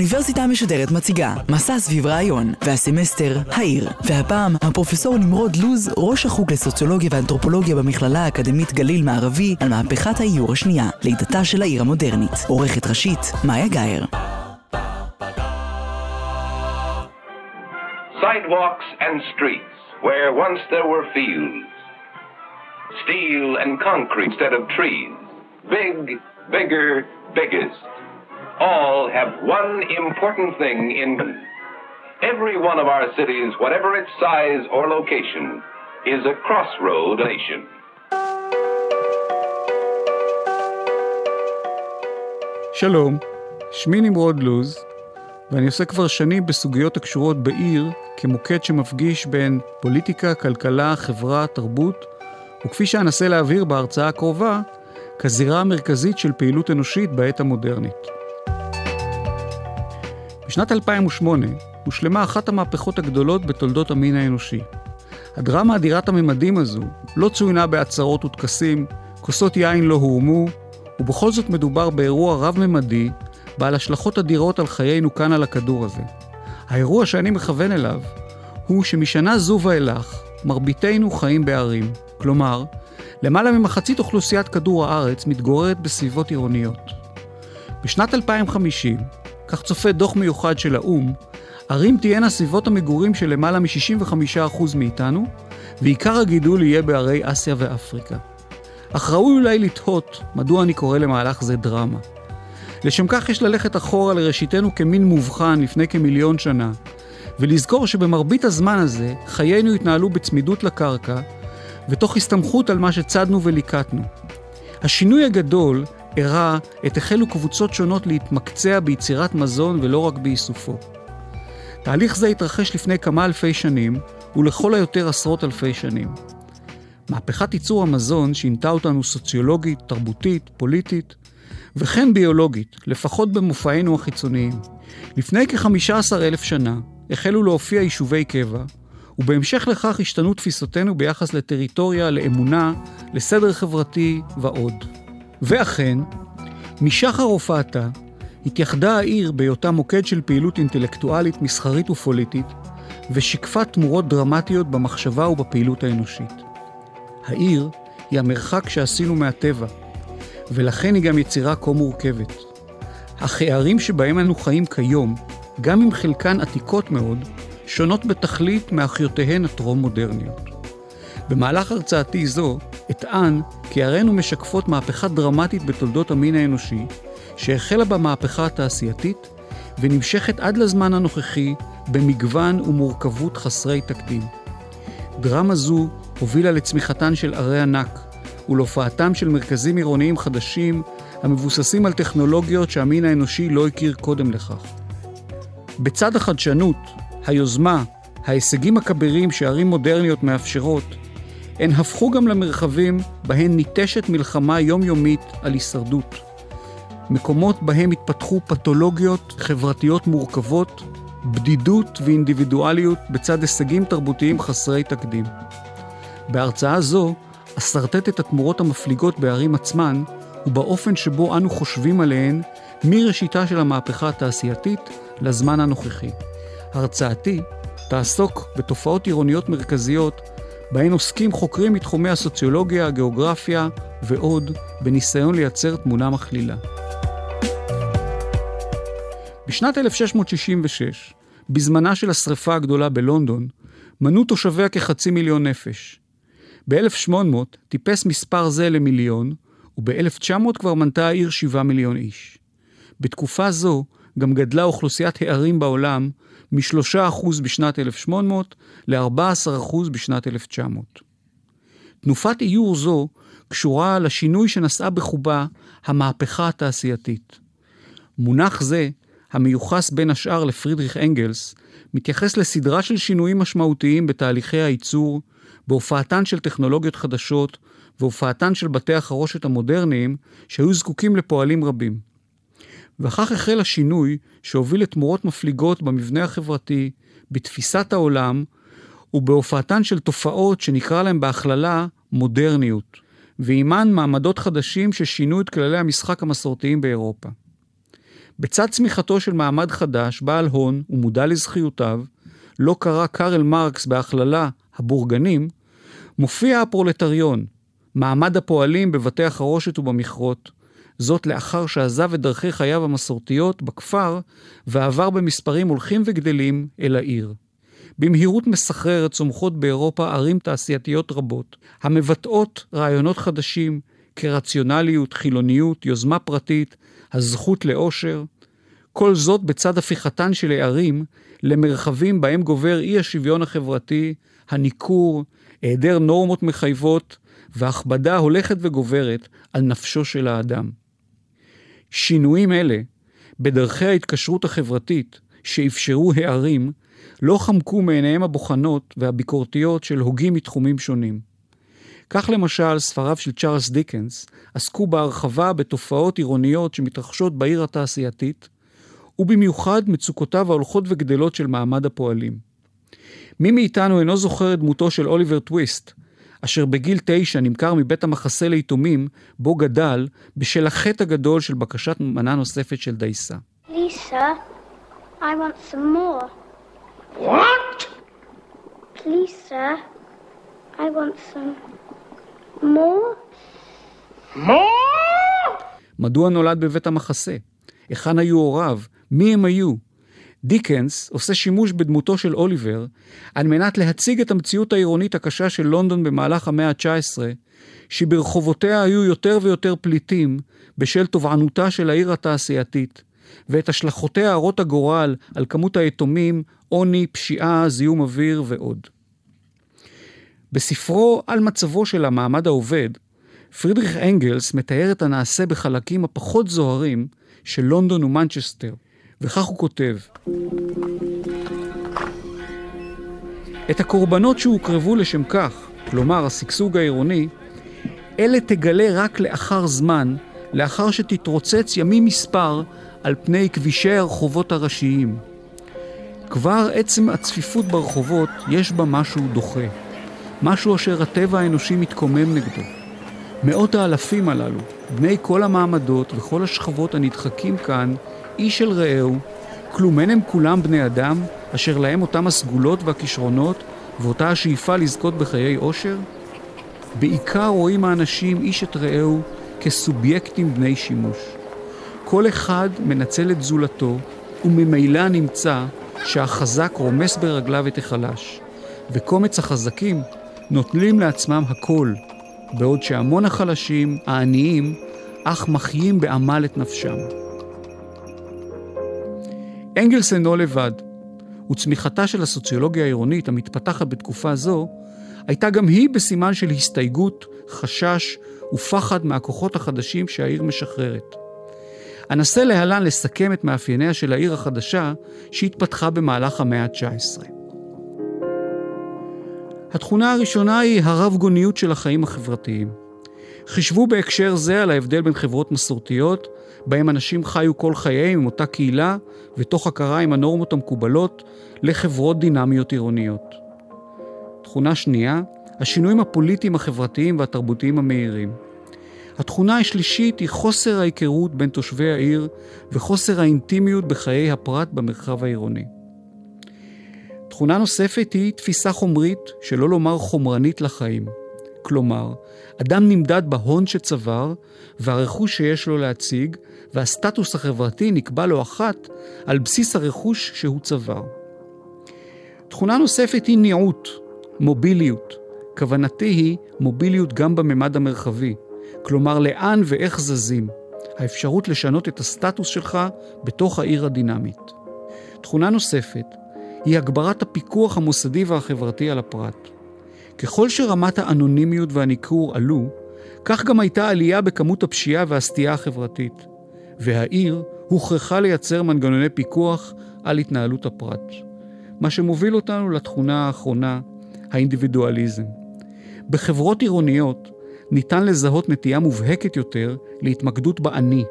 האוניברסיטה המשודרת מציגה מסע סביב רעיון, והסמסטר העיר. והפעם הפרופסור נמרוד לוז, ראש החוג לסוציולוגיה ואנתרופולוגיה במכללה האקדמית גליל מערבי, על מהפכת האיור השנייה, לידתה של העיר המודרנית. עורכת ראשית, מאיה גאייר. Big, bigger, biggest. All have one important thing in common. Every one of our cities, whatever its size or location, is a crossroad nation. שלום, שמי נמרוד לוז, ואני עושה כבר שנים בסוגיות הקשורות בעיר כמוקד שמפגיש בין פוליטיקה, כלכלה, חברה, תרבות, וכפי שאנסה להבהיר בהרצאה הקרובה, כזירה המרכזית של פעילות אנושית בעת המודרנית. בשנת 2008 הושלמה אחת המהפכות הגדולות בתולדות המין האנושי. הדרמה אדירת הממדים הזו לא צוינה בהצהרות וטקסים, כוסות יין לא הורמו, ובכל זאת מדובר באירוע רב-ממדי, בעל השלכות אדירות על חיינו כאן על הכדור הזה. האירוע שאני מכוון אליו, הוא שמשנה זו ואילך, מרביתנו חיים בערים. כלומר, למעלה ממחצית אוכלוסיית כדור הארץ מתגוררת בסביבות עירוניות. בשנת 2050, כך צופה דוח מיוחד של האו"ם, ערים תהיינה סביבות המגורים של למעלה מ-65% מאיתנו, ועיקר הגידול יהיה בערי אסיה ואפריקה. אך ראוי אולי לתהות מדוע אני קורא למהלך זה דרמה. לשם כך יש ללכת אחורה לראשיתנו כמין מובחן לפני כמיליון שנה, ולזכור שבמרבית הזמן הזה חיינו התנהלו בצמידות לקרקע, ותוך הסתמכות על מה שצדנו וליקטנו. השינוי הגדול אירע עת החלו קבוצות שונות להתמקצע ביצירת מזון ולא רק באיסופו. תהליך זה התרחש לפני כמה אלפי שנים, ולכל היותר עשרות אלפי שנים. מהפכת ייצור המזון שינתה אותנו סוציולוגית, תרבותית, פוליטית, וכן ביולוגית, לפחות במופעינו החיצוניים. לפני כ-15 אלף שנה החלו להופיע יישובי קבע, ובהמשך לכך השתנו תפיסותינו ביחס לטריטוריה, לאמונה, לסדר חברתי ועוד. ואכן, משחר הופעתה, התייחדה העיר בהיותה מוקד של פעילות אינטלקטואלית, מסחרית ופוליטית, ושיקפה תמורות דרמטיות במחשבה ובפעילות האנושית. העיר היא המרחק שעשינו מהטבע, ולכן היא גם יצירה כה מורכבת. אך הערים שבהם אנו חיים כיום, גם אם חלקן עתיקות מאוד, שונות בתכלית מאחיותיהן הטרום-מודרניות. במהלך הרצאתי זו אטען כי ערינו משקפות מהפכה דרמטית בתולדות המין האנושי, שהחלה במהפכה התעשייתית ונמשכת עד לזמן הנוכחי במגוון ומורכבות חסרי תקדים. דרמה זו הובילה לצמיחתן של ערי ענק ולהופעתם של מרכזים עירוניים חדשים המבוססים על טכנולוגיות שהמין האנושי לא הכיר קודם לכך. בצד החדשנות, היוזמה, ההישגים הכבירים שערים מודרניות מאפשרות, הן הפכו גם למרחבים בהן ניטשת מלחמה יומיומית על הישרדות. מקומות בהם התפתחו פתולוגיות חברתיות מורכבות, בדידות ואינדיבידואליות בצד הישגים תרבותיים חסרי תקדים. בהרצאה זו אסרטט את התמורות המפליגות בערים עצמן ובאופן שבו אנו חושבים עליהן מראשיתה של המהפכה התעשייתית לזמן הנוכחי. הרצאתי תעסוק בתופעות עירוניות מרכזיות בהן עוסקים חוקרים מתחומי הסוציולוגיה, הגיאוגרפיה ועוד, בניסיון לייצר תמונה מכלילה. בשנת 1666, בזמנה של השרפה הגדולה בלונדון, מנו תושביה כחצי מיליון נפש. ב-1800 טיפס מספר זה למיליון, וב-1900 כבר מנתה העיר 7 מיליון איש. בתקופה זו גם גדלה אוכלוסיית הערים בעולם מ-3% בשנת 1800 ל-14% בשנת 1900. תנופת איור זו קשורה לשינוי שנשאה בחובה המהפכה התעשייתית. מונח זה, המיוחס בין השאר לפרידריך אנגלס, מתייחס לסדרה של שינויים משמעותיים בתהליכי הייצור, בהופעתן של טכנולוגיות חדשות והופעתן של בתי החרושת המודרניים שהיו זקוקים לפועלים רבים. וכך החל השינוי שהוביל לתמורות מפליגות במבנה החברתי, בתפיסת העולם ובהופעתן של תופעות שנקרא להן בהכללה מודרניות, ועימן מעמדות חדשים ששינו את כללי המשחק המסורתיים באירופה. בצד צמיחתו של מעמד חדש, בעל הון ומודע לזכיותיו, לא קרא קארל מרקס בהכללה הבורגנים, מופיע הפרולטריון, מעמד הפועלים בבתי החרושת ובמכרות, זאת לאחר שעזב את דרכי חייו המסורתיות בכפר ועבר במספרים הולכים וגדלים אל העיר. במהירות מסחררת צומחות באירופה ערים תעשייתיות רבות, המבטאות רעיונות חדשים כרציונליות, חילוניות, יוזמה פרטית, הזכות לאושר, כל זאת בצד הפיכתן של הערים למרחבים בהם גובר אי השוויון החברתי, הניכור, היעדר נורמות מחייבות והכבדה הולכת וגוברת על נפשו של האדם. שינויים אלה בדרכי ההתקשרות החברתית שאפשרו הערים לא חמקו מעיניהם הבוחנות והביקורתיות של הוגים מתחומים שונים. כך למשל, ספריו של צ'ארלס דיקנס עסקו בהרחבה בתופעות עירוניות שמתרחשות בעיר התעשייתית, ובמיוחד מצוקותיו ההולכות וגדלות של מעמד הפועלים. מי מאיתנו אינו זוכר את דמותו של אוליבר טוויסט, אשר בגיל תשע נמכר מבית המחסה ליתומים, בו גדל, בשל החטא הגדול של בקשת מנה נוספת של דייסה. ליסה, I want some more. What? Lisa, I want some more. more? מדוע נולד בבית המחסה? היכן היו הוריו? מי הם היו? דיקנס עושה שימוש בדמותו של אוליבר על מנת להציג את המציאות העירונית הקשה של לונדון במהלך המאה ה-19, שברחובותיה היו יותר ויותר פליטים בשל תובענותה של העיר התעשייתית, ואת השלכותיה הרות הגורל על כמות היתומים, עוני, פשיעה, זיהום אוויר ועוד. בספרו על מצבו של המעמד העובד, פרידריך אנגלס מתאר את הנעשה בחלקים הפחות זוהרים של לונדון ומנצ'סטר, וכך הוא כותב: את הקורבנות שהוקרבו לשם כך, כלומר השגשוג העירוני, אלה תגלה רק לאחר זמן, לאחר שתתרוצץ ימים מספר על פני כבישי הרחובות הראשיים. כבר עצם הצפיפות ברחובות יש בה משהו דוחה, משהו אשר הטבע האנושי מתקומם נגדו. מאות האלפים הללו, בני כל המעמדות וכל השכבות הנדחקים כאן, איש של רעהו, כלום אין הם כולם בני אדם, אשר להם אותם הסגולות והכישרונות, ואותה השאיפה לזכות בחיי עושר? בעיקר רואים האנשים איש את רעהו כסובייקטים בני שימוש. כל אחד מנצל את זולתו, וממילא נמצא שהחזק רומס ברגליו את החלש, וקומץ החזקים נוטלים לעצמם הכל, בעוד שהמון החלשים, העניים, אך מחיים בעמל את נפשם. אנגלס אינו לבד, וצמיחתה של הסוציולוגיה העירונית המתפתחת בתקופה זו, הייתה גם היא בסימן של הסתייגות, חשש ופחד מהכוחות החדשים שהעיר משחררת. אנסה להלן לסכם את מאפייניה של העיר החדשה שהתפתחה במהלך המאה ה-19. התכונה הראשונה היא הרב-גוניות של החיים החברתיים. חישבו בהקשר זה על ההבדל בין חברות מסורתיות, בהם אנשים חיו כל חייהם עם אותה קהילה, ותוך הכרה עם הנורמות המקובלות, לחברות דינמיות עירוניות. תכונה שנייה, השינויים הפוליטיים, החברתיים והתרבותיים המהירים. התכונה השלישית היא חוסר ההיכרות בין תושבי העיר וחוסר האינטימיות בחיי הפרט במרחב העירוני. תכונה נוספת היא תפיסה חומרית, שלא לומר חומרנית לחיים. כלומר, אדם נמדד בהון שצבר והרכוש שיש לו להציג, והסטטוס החברתי נקבע לו אחת על בסיס הרכוש שהוא צבר. תכונה נוספת היא ניעות, מוביליות. כוונתי היא מוביליות גם בממד המרחבי, כלומר לאן ואיך זזים, האפשרות לשנות את הסטטוס שלך בתוך העיר הדינמית. תכונה נוספת היא הגברת הפיקוח המוסדי והחברתי על הפרט. ככל שרמת האנונימיות והניכור עלו, כך גם הייתה עלייה בכמות הפשיעה והסטייה החברתית, והעיר הוכרחה לייצר מנגנוני פיקוח על התנהלות הפרט. מה שמוביל אותנו לתכונה האחרונה, האינדיבידואליזם. בחברות עירוניות ניתן לזהות נטייה מובהקת יותר להתמקדות באני.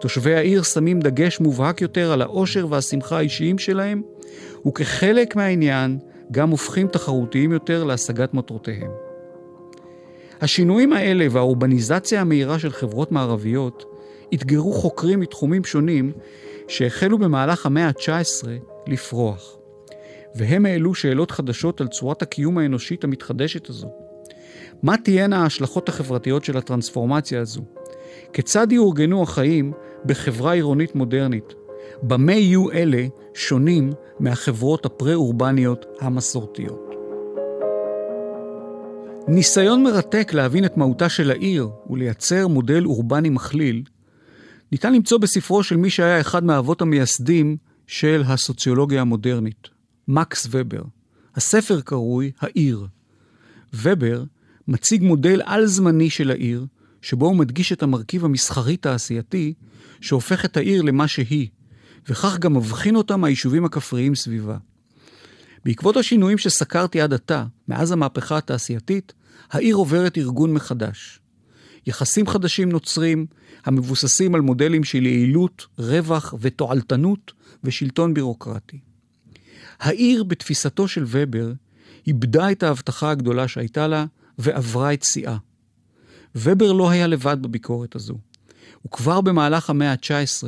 תושבי העיר שמים דגש מובהק יותר על האושר והשמחה האישיים שלהם, וכחלק מהעניין גם הופכים תחרותיים יותר להשגת מטרותיהם. השינויים האלה והאורבניזציה המהירה של חברות מערביות אתגרו חוקרים מתחומים שונים שהחלו במהלך המאה ה-19 לפרוח. והם העלו שאלות חדשות על צורת הקיום האנושית המתחדשת הזו. מה תהיינה ההשלכות החברתיות של הטרנספורמציה הזו? כיצד יאורגנו החיים בחברה עירונית מודרנית? במה יהיו אלה שונים מהחברות הפרה-אורבניות המסורתיות? ניסיון מרתק להבין את מהותה של העיר ולייצר מודל אורבני מכליל, ניתן למצוא בספרו של מי שהיה אחד מהאבות המייסדים של הסוציולוגיה המודרנית, מקס ובר. הספר קרוי "העיר". ובר מציג מודל על-זמני של העיר, שבו הוא מדגיש את המרכיב המסחרי-תעשייתי, שהופך את העיר למה שהיא, וכך גם מבחין אותה מהיישובים הכפריים סביבה. בעקבות השינויים שסקרתי עד עתה, מאז המהפכה התעשייתית, העיר עוברת ארגון מחדש. יחסים חדשים נוצרים, המבוססים על מודלים של יעילות, רווח ותועלתנות ושלטון בירוקרטי. העיר, בתפיסתו של ובר, איבדה את ההבטחה הגדולה שהייתה לה ועברה את שיאה. ובר לא היה לבד בביקורת הזו. וכבר במהלך המאה ה-19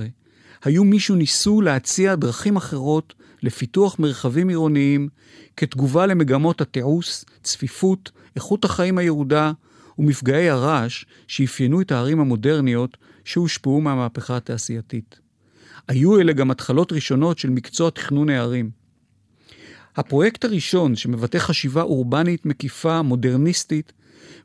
היו מי שניסו להציע דרכים אחרות לפיתוח מרחבים עירוניים כתגובה למגמות התיעוש, צפיפות, איכות החיים הירודה ומפגעי הרעש שאפיינו את הערים המודרניות שהושפעו מהמהפכה התעשייתית. היו אלה גם התחלות ראשונות של מקצוע תכנון הערים. הפרויקט הראשון שמבטא חשיבה אורבנית מקיפה, מודרניסטית,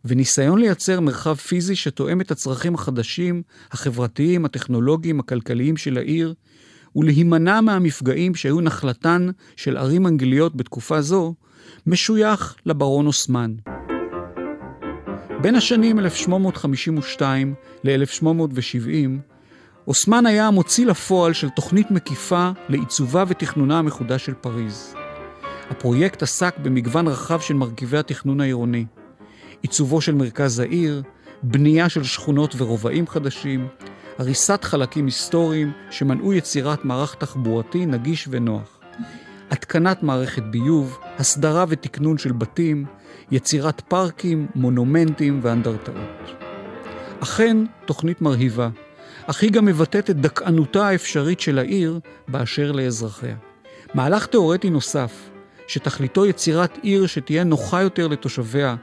וניסיון לייצר מרחב פיזי שתואם את הצרכים החדשים, החברתיים, הטכנולוגיים, הכלכליים של העיר, ולהימנע מהמפגעים שהיו נחלתן של ערים אנגליות בתקופה זו, משוייך לברון אוסמן. בין השנים 1852 ל-1870, אוסמן היה המוציא לפועל של תוכנית מקיפה לעיצובה ותכנונה המחודש של פריז. הפרויקט עסק במגוון רחב של מרכיבי התכנון העירוני. עיצובו של מרכז העיר, בנייה של שכונות ורובעים חדשים, הריסת חלקים היסטוריים שמנעו יצירת מערך תחבורתי נגיש ונוח. התקנת מערכת ביוב, הסדרה ותקנון של בתים, יצירת פארקים, מונומנטים ואנדרטאות. אכן, תוכנית מרהיבה, אך היא גם מבטאת את דכאנותה האפשרית של העיר באשר לאזרחיה. מהלך תאורטי נוסף, שתכליתו יצירת עיר שתהיה נוחה יותר לתושביה,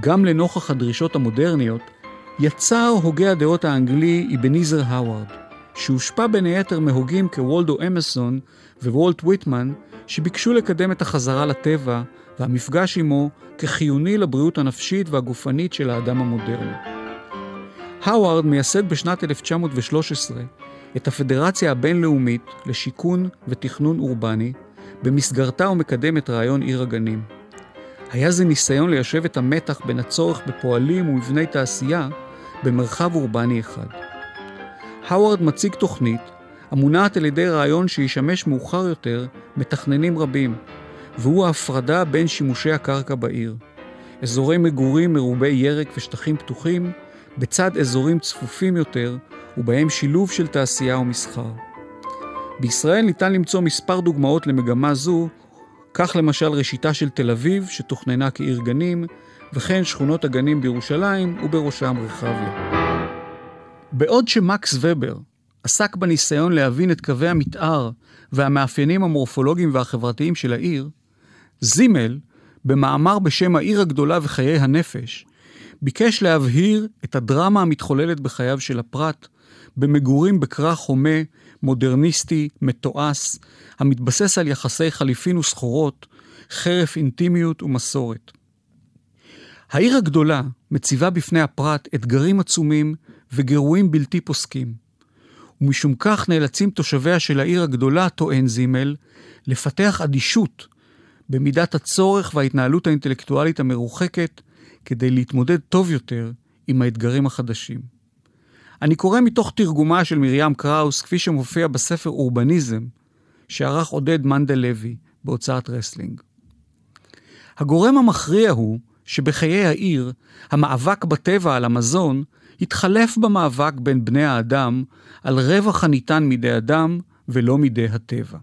גם לנוכח הדרישות המודרניות, יצר הוגה הדעות האנגלי אבניזר האווארד, שהושפע בין היתר מהוגים כוולדו אמסון ווולט ויטמן, שביקשו לקדם את החזרה לטבע והמפגש עמו כחיוני לבריאות הנפשית והגופנית של האדם המודרני. האווארד מייסד בשנת 1913 את הפדרציה הבינלאומית לשיכון ותכנון אורבני, במסגרתה הוא מקדם את רעיון עיר הגנים. היה זה ניסיון ליישב את המתח בין הצורך בפועלים ומבני תעשייה במרחב אורבני אחד. האווארד מציג תוכנית המונעת על ידי רעיון שישמש מאוחר יותר מתכננים רבים, והוא ההפרדה בין שימושי הקרקע בעיר. אזורי מגורים מרובי ירק ושטחים פתוחים, בצד אזורים צפופים יותר, ובהם שילוב של תעשייה ומסחר. בישראל ניתן למצוא מספר דוגמאות למגמה זו, כך למשל ראשיתה של תל אביב, שתוכננה כעיר גנים, וכן שכונות הגנים בירושלים, ובראשם רחביה. בעוד שמקס ובר עסק בניסיון להבין את קווי המתאר והמאפיינים המורפולוגיים והחברתיים של העיר, זימל, במאמר בשם העיר הגדולה וחיי הנפש, ביקש להבהיר את הדרמה המתחוללת בחייו של הפרט, במגורים בכרך הומה, מודרניסטי, מתועש, המתבסס על יחסי חליפין וסחורות, חרף אינטימיות ומסורת. העיר הגדולה מציבה בפני הפרט אתגרים עצומים וגירויים בלתי פוסקים. ומשום כך נאלצים תושביה של העיר הגדולה, טוען זימל, לפתח אדישות במידת הצורך וההתנהלות האינטלקטואלית המרוחקת כדי להתמודד טוב יותר עם האתגרים החדשים. אני קורא מתוך תרגומה של מרים קראוס, כפי שמופיע בספר אורבניזם, שערך עודד מנדל לוי בהוצאת רסלינג. הגורם המכריע הוא שבחיי העיר, המאבק בטבע על המזון התחלף במאבק בין בני האדם על רווח הניתן מידי אדם ולא מידי הטבע.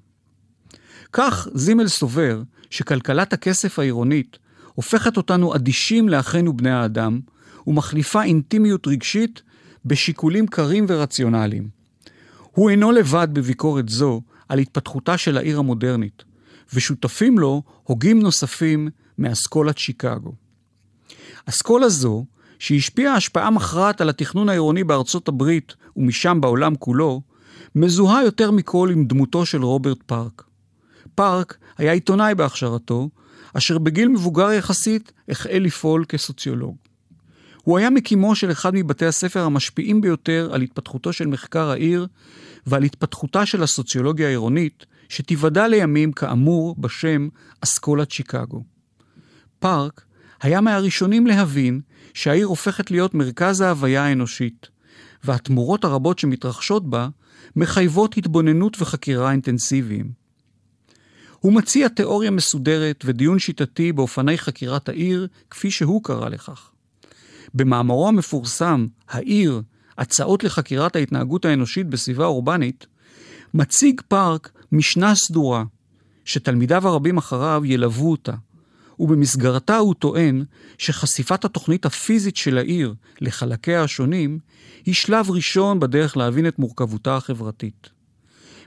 כך זימל סובר שכלכלת הכסף העירונית הופכת אותנו אדישים לאחינו בני האדם ומחליפה אינטימיות רגשית בשיקולים קרים ורציונליים. הוא אינו לבד בביקורת זו על התפתחותה של העיר המודרנית, ושותפים לו הוגים נוספים מאסכולת שיקגו. אסכולה זו, שהשפיעה השפעה מכרעת על התכנון העירוני בארצות הברית ומשם בעולם כולו, מזוהה יותר מכל עם דמותו של רוברט פארק. פארק היה עיתונאי בהכשרתו, אשר בגיל מבוגר יחסית החל לפעול כסוציולוג. הוא היה מקימו של אחד מבתי הספר המשפיעים ביותר על התפתחותו של מחקר העיר ועל התפתחותה של הסוציולוגיה העירונית, שתיוודע לימים כאמור בשם אסכולת שיקגו. פארק היה מהראשונים להבין שהעיר הופכת להיות מרכז ההוויה האנושית, והתמורות הרבות שמתרחשות בה מחייבות התבוננות וחקירה אינטנסיביים. הוא מציע תיאוריה מסודרת ודיון שיטתי באופני חקירת העיר, כפי שהוא קרא לכך. במאמרו המפורסם, העיר, הצעות לחקירת ההתנהגות האנושית בסביבה אורבנית, מציג פארק משנה סדורה, שתלמידיו הרבים אחריו ילוו אותה, ובמסגרתה הוא טוען שחשיפת התוכנית הפיזית של העיר לחלקיה השונים היא שלב ראשון בדרך להבין את מורכבותה החברתית.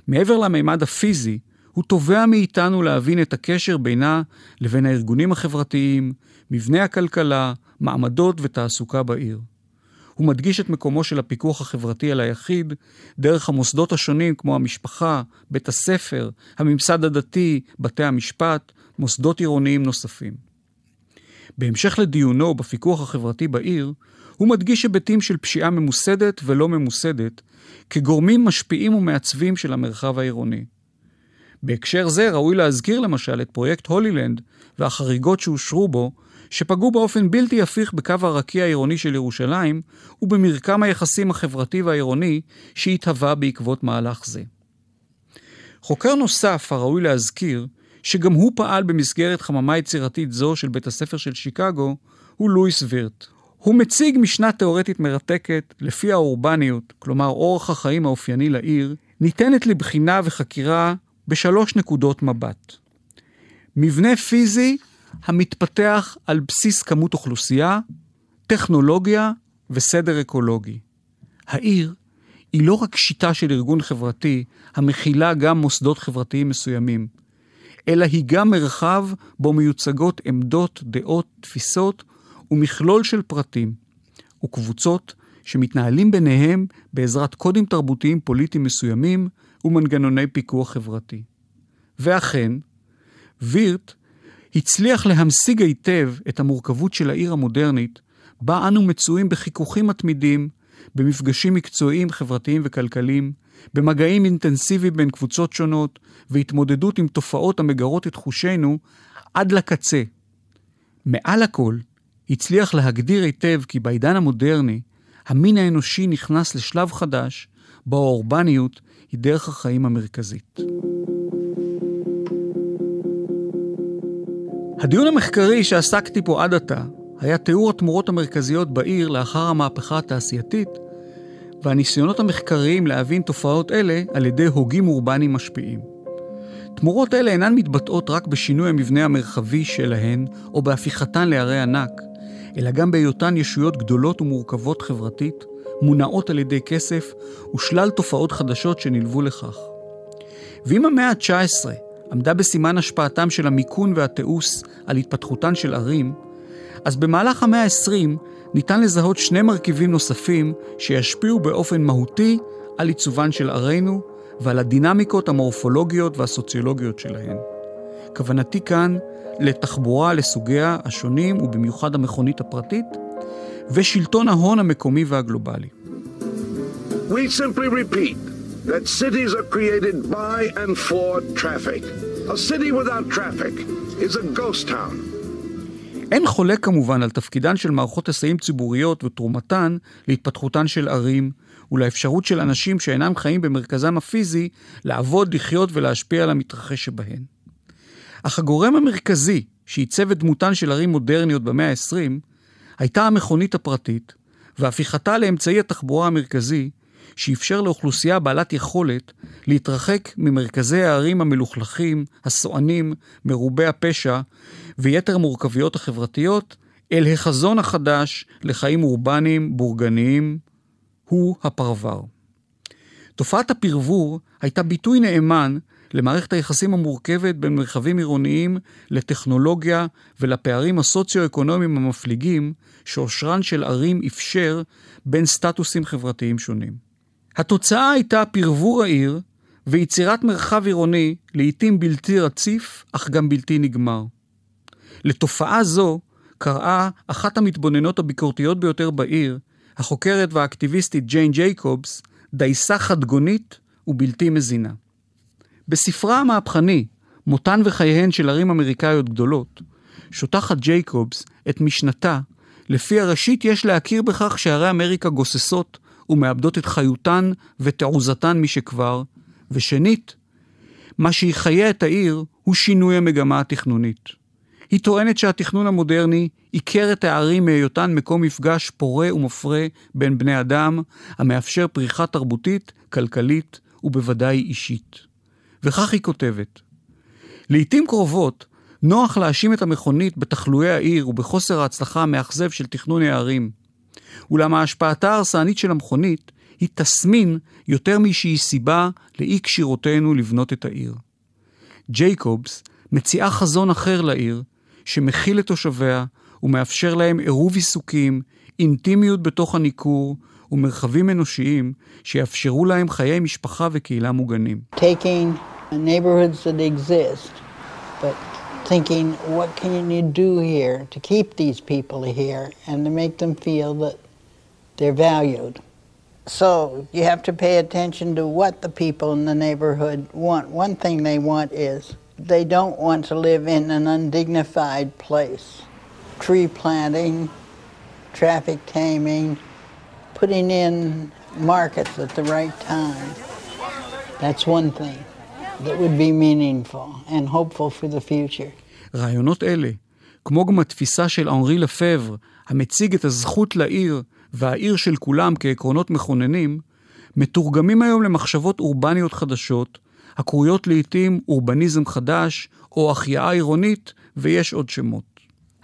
מעבר למימד הפיזי, הוא תובע מאיתנו להבין את הקשר בינה לבין הארגונים החברתיים, מבנה הכלכלה, מעמדות ותעסוקה בעיר. הוא מדגיש את מקומו של הפיקוח החברתי על היחיד דרך המוסדות השונים כמו המשפחה, בית הספר, הממסד הדתי, בתי המשפט, מוסדות עירוניים נוספים. בהמשך לדיונו בפיקוח החברתי בעיר, הוא מדגיש היבטים של פשיעה ממוסדת ולא ממוסדת כגורמים משפיעים ומעצבים של המרחב העירוני. בהקשר זה ראוי להזכיר למשל את פרויקט הולילנד והחריגות שאושרו בו, שפגעו באופן בלתי הפיך בקו הרקיע העירוני של ירושלים ובמרקם היחסים החברתי והעירוני שהתהווה בעקבות מהלך זה. חוקר נוסף הראוי להזכיר, שגם הוא פעל במסגרת חממה יצירתית זו של בית הספר של שיקגו, הוא לואיס וירט. הוא מציג משנה תאורטית מרתקת, לפי האורבניות, כלומר אורח החיים האופייני לעיר, ניתנת לבחינה וחקירה בשלוש נקודות מבט. מבנה פיזי המתפתח על בסיס כמות אוכלוסייה, טכנולוגיה וסדר אקולוגי. העיר היא לא רק שיטה של ארגון חברתי המכילה גם מוסדות חברתיים מסוימים, אלא היא גם מרחב בו מיוצגות עמדות, דעות, תפיסות ומכלול של פרטים וקבוצות שמתנהלים ביניהם בעזרת קודים תרבותיים פוליטיים מסוימים ומנגנוני פיקוח חברתי. ואכן, וירט הצליח להמשיג היטב את המורכבות של העיר המודרנית, בה אנו מצויים בחיכוכים מתמידים, במפגשים מקצועיים, חברתיים וכלכליים, במגעים אינטנסיביים בין קבוצות שונות, והתמודדות עם תופעות המגרות את חושינו עד לקצה. מעל הכל, הצליח להגדיר היטב כי בעידן המודרני, המין האנושי נכנס לשלב חדש, בו האורבניות היא דרך החיים המרכזית. הדיון המחקרי שעסקתי פה עד עתה היה תיאור התמורות המרכזיות בעיר לאחר המהפכה התעשייתית, והניסיונות המחקריים להבין תופעות אלה על ידי הוגים אורבניים משפיעים. תמורות אלה אינן מתבטאות רק בשינוי המבנה המרחבי שלהן, או בהפיכתן לערי ענק, אלא גם בהיותן ישויות גדולות ומורכבות חברתית, מונעות על ידי כסף ושלל תופעות חדשות שנלוו לכך. ואם המאה ה-19 עמדה בסימן השפעתם של המיכון והתיעוש על התפתחותן של ערים, אז במהלך המאה ה-20 ניתן לזהות שני מרכיבים נוספים שישפיעו באופן מהותי על עיצובן של ערינו ועל הדינמיקות המורפולוגיות והסוציולוגיות שלהן. כוונתי כאן לתחבורה לסוגיה השונים ובמיוחד המכונית הפרטית, ושלטון ההון המקומי והגלובלי. We simply repeat that cities are created by and for traffic. A city without traffic is a ghost town. אין חולק כמובן על תפקידן של מערכות היסעים ציבוריות ותרומתן להתפתחותן של ערים ולאפשרות של אנשים שאינם חיים במרכזם הפיזי לעבוד, לחיות ולהשפיע על המתרחש שבהן. אך הגורם המרכזי שעיצב את דמותן של ערים מודרניות במאה ה-20, הייתה המכונית הפרטית, והפיכתה לאמצעי התחבורה המרכזי, שאפשר לאוכלוסייה בעלת יכולת להתרחק ממרכזי הערים המלוכלכים, הסוענים, מרובי הפשע ויתר המורכבויות החברתיות, אל החזון החדש לחיים אורבניים בורגניים, הוא הפרבר. תופעת הפרבור הייתה ביטוי נאמן למערכת היחסים המורכבת בין מרחבים עירוניים לטכנולוגיה ולפערים הסוציו-אקונומיים המפליגים שאושרן של ערים אפשר בין סטטוסים חברתיים שונים. התוצאה הייתה פרבור העיר ויצירת מרחב עירוני לעתים בלתי רציף, אך גם בלתי נגמר. לתופעה זו קראה אחת המתבוננות הביקורתיות ביותר בעיר, החוקרת והאקטיביסטית ג'יין ג'ייקובס, דייסה חדגונית ובלתי מזינה. בספרה המהפכני, מותן וחייהן של ערים אמריקאיות גדולות, שוטחת ג'ייקובס את משנתה, לפי הראשית יש להכיר בכך שערי אמריקה גוססות ומאבדות את חיותן ותעוזתן משכבר, ושנית, מה שיחיה את העיר הוא שינוי המגמה התכנונית. היא טוענת שהתכנון המודרני עיקר את הערים מהיותן מקום מפגש פורה ומפרה בין בני אדם, המאפשר פריחה תרבותית, כלכלית ובוודאי אישית. וכך היא כותבת: לעתים קרובות נוח להאשים את המכונית בתחלואי העיר ובחוסר ההצלחה המאכזב של תכנון הערים. אולם ההשפעתה ההרסנית של המכונית היא תסמין יותר משהיא סיבה לאי כשירותנו לבנות את העיר. ג'ייקובס מציעה חזון אחר לעיר, שמכיל את תושביה ומאפשר להם עירוב עיסוקים, אינטימיות בתוך הניכור ומרחבים אנושיים שיאפשרו להם חיי משפחה וקהילה מוגנים. Taking neighborhoods that exist, but thinking, what can you do here to keep these people here and to make them feel that they're valued? So you have to pay attention to what the people in the neighborhood want. One thing they want is they don't want to live in an undignified place. Tree planting, traffic taming, putting in markets at the right time. That's one thing. That would be meaningful and hopeful for the future. רעיונות אלה, כמו גם התפיסה של אנרי לפבר, המציג את הזכות לעיר והעיר של כולם כעקרונות מכוננים, מתורגמים היום למחשבות אורבניות חדשות, הקרויות לעתים אורבניזם חדש או החייאה עירונית, ויש עוד שמות.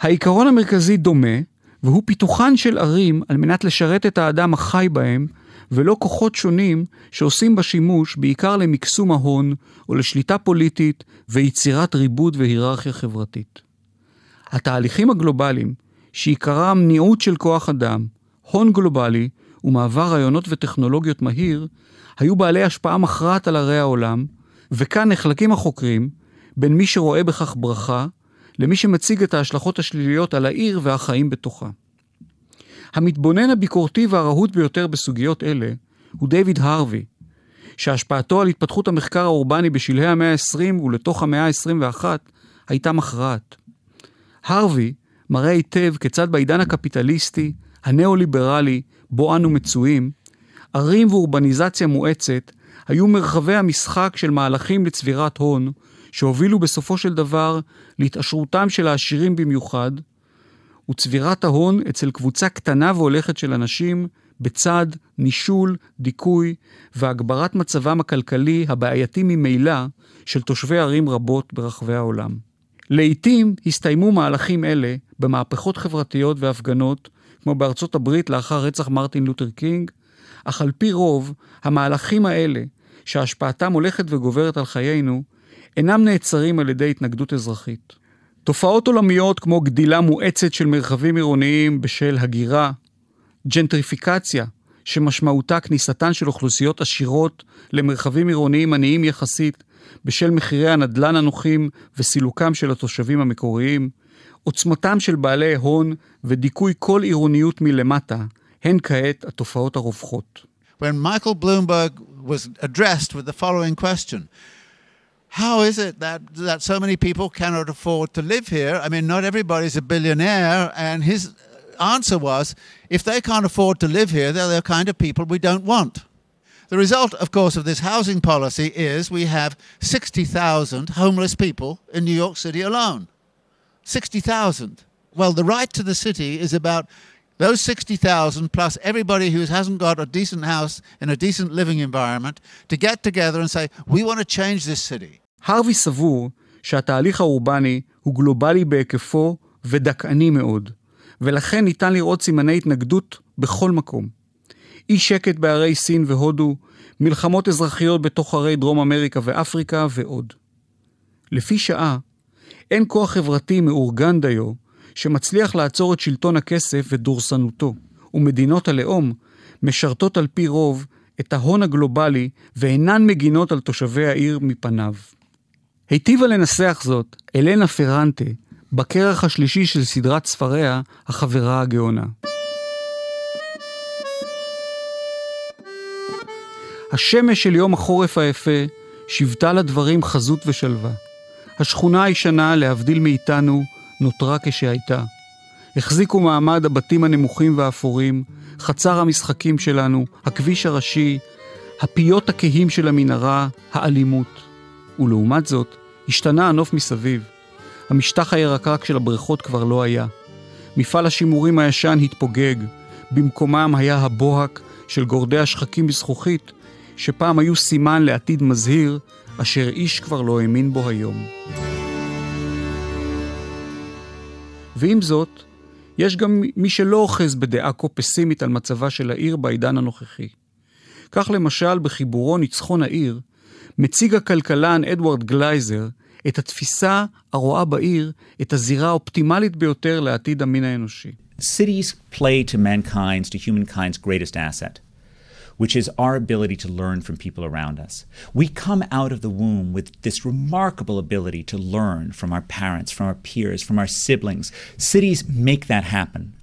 העיקרון המרכזי דומה, והוא פיתוחן של ערים על מנת לשרת את האדם החי בהם ולא כוחות שונים שעושים בה שימוש בעיקר למקסום ההון או לשליטה פוליטית ויצירת ריבוד והיררכיה חברתית. התהליכים הגלובליים, שעיקרם ניעות של כוח אדם, הון גלובלי ומעבר רעיונות וטכנולוגיות מהיר, היו בעלי השפעה מכרעת על ערי העולם, וכאן נחלקים החוקרים בין מי שרואה בכך ברכה, למי שמציג את ההשלכות השליליות על העיר והחיים בתוכה. המתבונן הביקורתי והרהוט ביותר בסוגיות אלה הוא דיוויד הרווי, שהשפעתו על התפתחות המחקר האורבני בשלהי המאה ה-20 ולתוך המאה ה-21 הייתה מכרעת. הרווי מראה היטב כיצד בעידן הקפיטליסטי, הניאו-ליברלי, בו אנו מצויים, ערים ואורבניזציה מואצת היו מרחבי המשחק של מהלכים לצבירת הון, שהובילו בסופו של דבר להתעשרותם של העשירים במיוחד, וצבירת ההון אצל קבוצה קטנה והולכת של אנשים בצד נישול, דיכוי והגברת מצבם הכלכלי הבעייתי ממילא של תושבי ערים רבות ברחבי העולם. לעתים הסתיימו מהלכים אלה במהפכות חברתיות והפגנות, כמו בארצות הברית לאחר רצח מרטין לותר קינג, אך על פי רוב, המהלכים האלה, שהשפעתם הולכת וגוברת על חיינו, אינם נעצרים על ידי התנגדות אזרחית. תופעות עולמיות כמו גדילה מואצת של מרחבים עירוניים בשל הגירה, ג'נטריפיקציה, שמשמעותה כניסתן של אוכלוסיות עשירות למרחבים עירוניים עניים יחסית בשל מחירי הנדל"ן הנוחים וסילוקם של התושבים המקוריים, עוצמתם של בעלי הון ודיכוי כל עירוניות מלמטה, הן כעת התופעות הרווחות. When Michael Bloomberg was addressed with the following question, how is it that, that so many people cannot afford to live here? I mean, not everybody's a billionaire. And his answer was if they can't afford to live here, they're the kind of people we don't want. The result, of course, of this housing policy is we have 60,000 homeless people in New York City alone. 60,000. Well, the right to the city is about those 60,000 plus everybody who hasn't got a decent house in a decent living environment to get together and say, we want to change this city. הרווי סבור שהתהליך האורבני הוא גלובלי בהיקפו ודכאני מאוד, ולכן ניתן לראות סימני התנגדות בכל מקום. אי שקט בערי סין והודו, מלחמות אזרחיות בתוך ערי דרום אמריקה ואפריקה ועוד. לפי שעה, אין כוח חברתי מאורגן דיו שמצליח לעצור את שלטון הכסף ודורסנותו, ומדינות הלאום משרתות על פי רוב את ההון הגלובלי ואינן מגינות על תושבי העיר מפניו. היטיבה לנסח זאת אלנה פרנטה בכרך השלישי של סדרת ספריה, החברה הגאונה. השמש של יום החורף היפה שיוותה לדברים חזות ושלווה. השכונה הישנה, להבדיל מאיתנו, נותרה כשהייתה. החזיקו מעמד הבתים הנמוכים והאפורים, חצר המשחקים שלנו, הכביש הראשי, הפיות הכהים של המנהרה, האלימות. ולעומת זאת, השתנה הנוף מסביב. המשטח הירקרק של הבריכות כבר לא היה. מפעל השימורים הישן התפוגג, במקומם היה הבוהק של גורדי השחקים בזכוכית, שפעם היו סימן לעתיד מזהיר, אשר איש כבר לא האמין בו היום. ועם זאת, יש גם מי שלא אוחז בדעה כה פסימית על מצבה של העיר בעידן הנוכחי. כך למשל בחיבורו ניצחון העיר, מציג הכלכלן אדוארד גלייזר את התפיסה הרואה בעיר את הזירה האופטימלית ביותר לעתיד המין האנושי. Cities play to mankind's, to humankind's greatest asset. which is our ability to learn from people around us. We come out of the womb with this remarkable ability to learn from our parents, from our peers, from our siblings. Cities make that happen.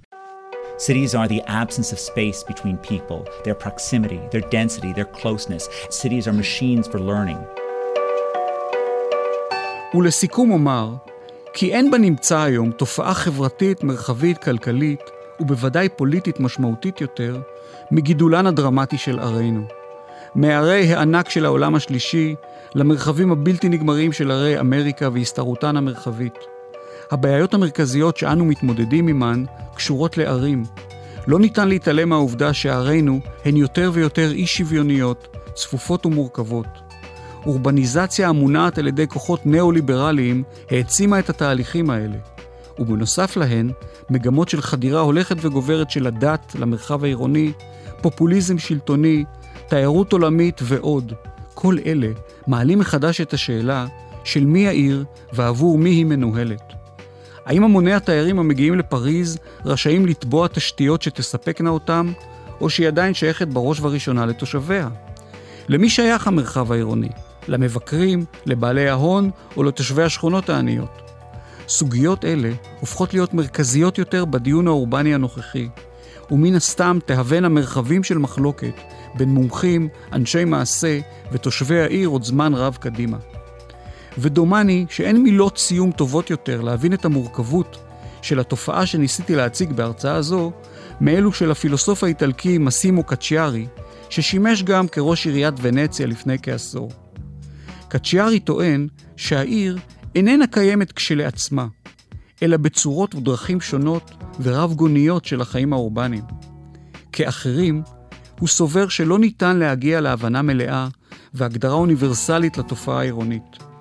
Cities are the absence of space between people, their proximity, their density, their closeness. Cities are machines for learning. ולסיכום אומר, כי אין בנמצא היום תופעה חברתית, מרחבית, כלכלית, ובוודאי פוליטית משמעותית יותר, מגידולן הדרמטי של ערינו. מערי הענק של העולם השלישי למרחבים הבלתי נגמרים של ערי אמריקה והסתערותן המרחבית. הבעיות המרכזיות שאנו מתמודדים עמן קשורות לערים. לא ניתן להתעלם מהעובדה שערינו הן יותר ויותר אי שוויוניות, צפופות ומורכבות. אורבניזציה המונעת על ידי כוחות ניאו-ליברליים העצימה את התהליכים האלה. ובנוסף להן, מגמות של חדירה הולכת וגוברת של הדת למרחב העירוני, פופוליזם שלטוני, תיירות עולמית ועוד. כל אלה מעלים מחדש את השאלה של מי העיר ועבור מי היא מנוהלת. האם המוני התיירים המגיעים לפריז רשאים לתבוע תשתיות שתספקנה אותם, או שהיא עדיין שייכת בראש ובראשונה לתושביה? למי שייך המרחב העירוני? למבקרים, לבעלי ההון או לתושבי השכונות העניות? סוגיות אלה הופכות להיות מרכזיות יותר בדיון האורבני הנוכחי, ומן הסתם תהוונה מרחבים של מחלוקת בין מומחים, אנשי מעשה ותושבי העיר עוד זמן רב קדימה. ודומני שאין מילות סיום טובות יותר להבין את המורכבות של התופעה שניסיתי להציג בהרצאה זו, מאלו של הפילוסוף האיטלקי מסימו קצ'יארי, ששימש גם כראש עיריית ונציה לפני כעשור. קצ'יארי טוען שהעיר איננה קיימת כשלעצמה, אלא בצורות ודרכים שונות ורב גוניות של החיים האורבניים. כאחרים, הוא סובר שלא ניתן להגיע להבנה מלאה והגדרה אוניברסלית לתופעה העירונית.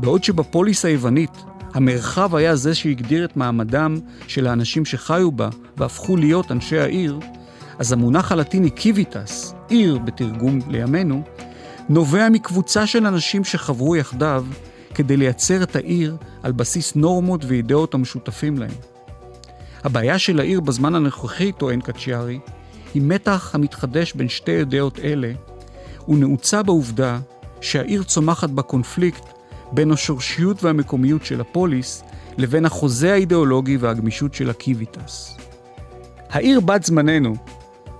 בעוד שבפוליס היוונית המרחב היה זה שהגדיר את מעמדם של האנשים שחיו בה והפכו להיות אנשי העיר, אז המונח הלטיני קיביטס, עיר בתרגום לימינו, נובע מקבוצה של אנשים שחברו יחדיו כדי לייצר את העיר על בסיס נורמות ואידאות המשותפים להם. הבעיה של העיר בזמן הנוכחי, טוען קצ'יארי, היא מתח המתחדש בין שתי אידאות אלה, ונעוצה בעובדה שהעיר צומחת בקונפליקט בין השורשיות והמקומיות של הפוליס לבין החוזה האידיאולוגי והגמישות של הקיביטס. העיר בת זמננו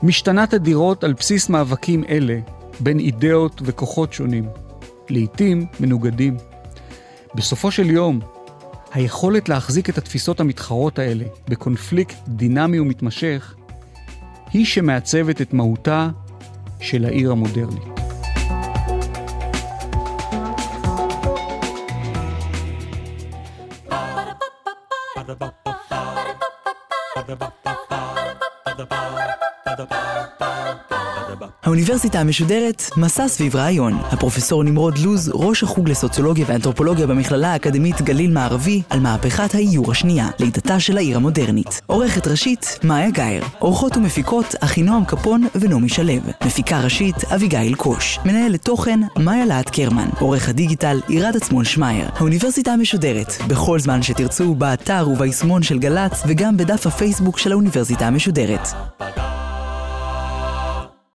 משתנה תדירות על בסיס מאבקים אלה בין אידאות וכוחות שונים, לעתים מנוגדים. בסופו של יום, היכולת להחזיק את התפיסות המתחרות האלה בקונפליקט דינמי ומתמשך, היא שמעצבת את מהותה של העיר המודרנית. האוניברסיטה המשודרת, מסע סביב רעיון. הפרופסור נמרוד לוז, ראש החוג לסוציולוגיה ואנתרופולוגיה במכללה האקדמית גליל מערבי, על מהפכת האיור השנייה, לידתה של העיר המודרנית. עורכת ראשית, מאיה גאייר. עורכות ומפיקות, אחינועם קפון ונעמי שלו. מפיקה ראשית, אביגיל קוש. מנהלת תוכן, מאיה להט קרמן. עורך הדיגיטל, עירד עצמון שמייר. האוניברסיטה המשודרת, בכל זמן שתרצו, באתר וביישומון של גל"צ, וגם בדף הפייסבוק של האוניברסיטה המשודרת.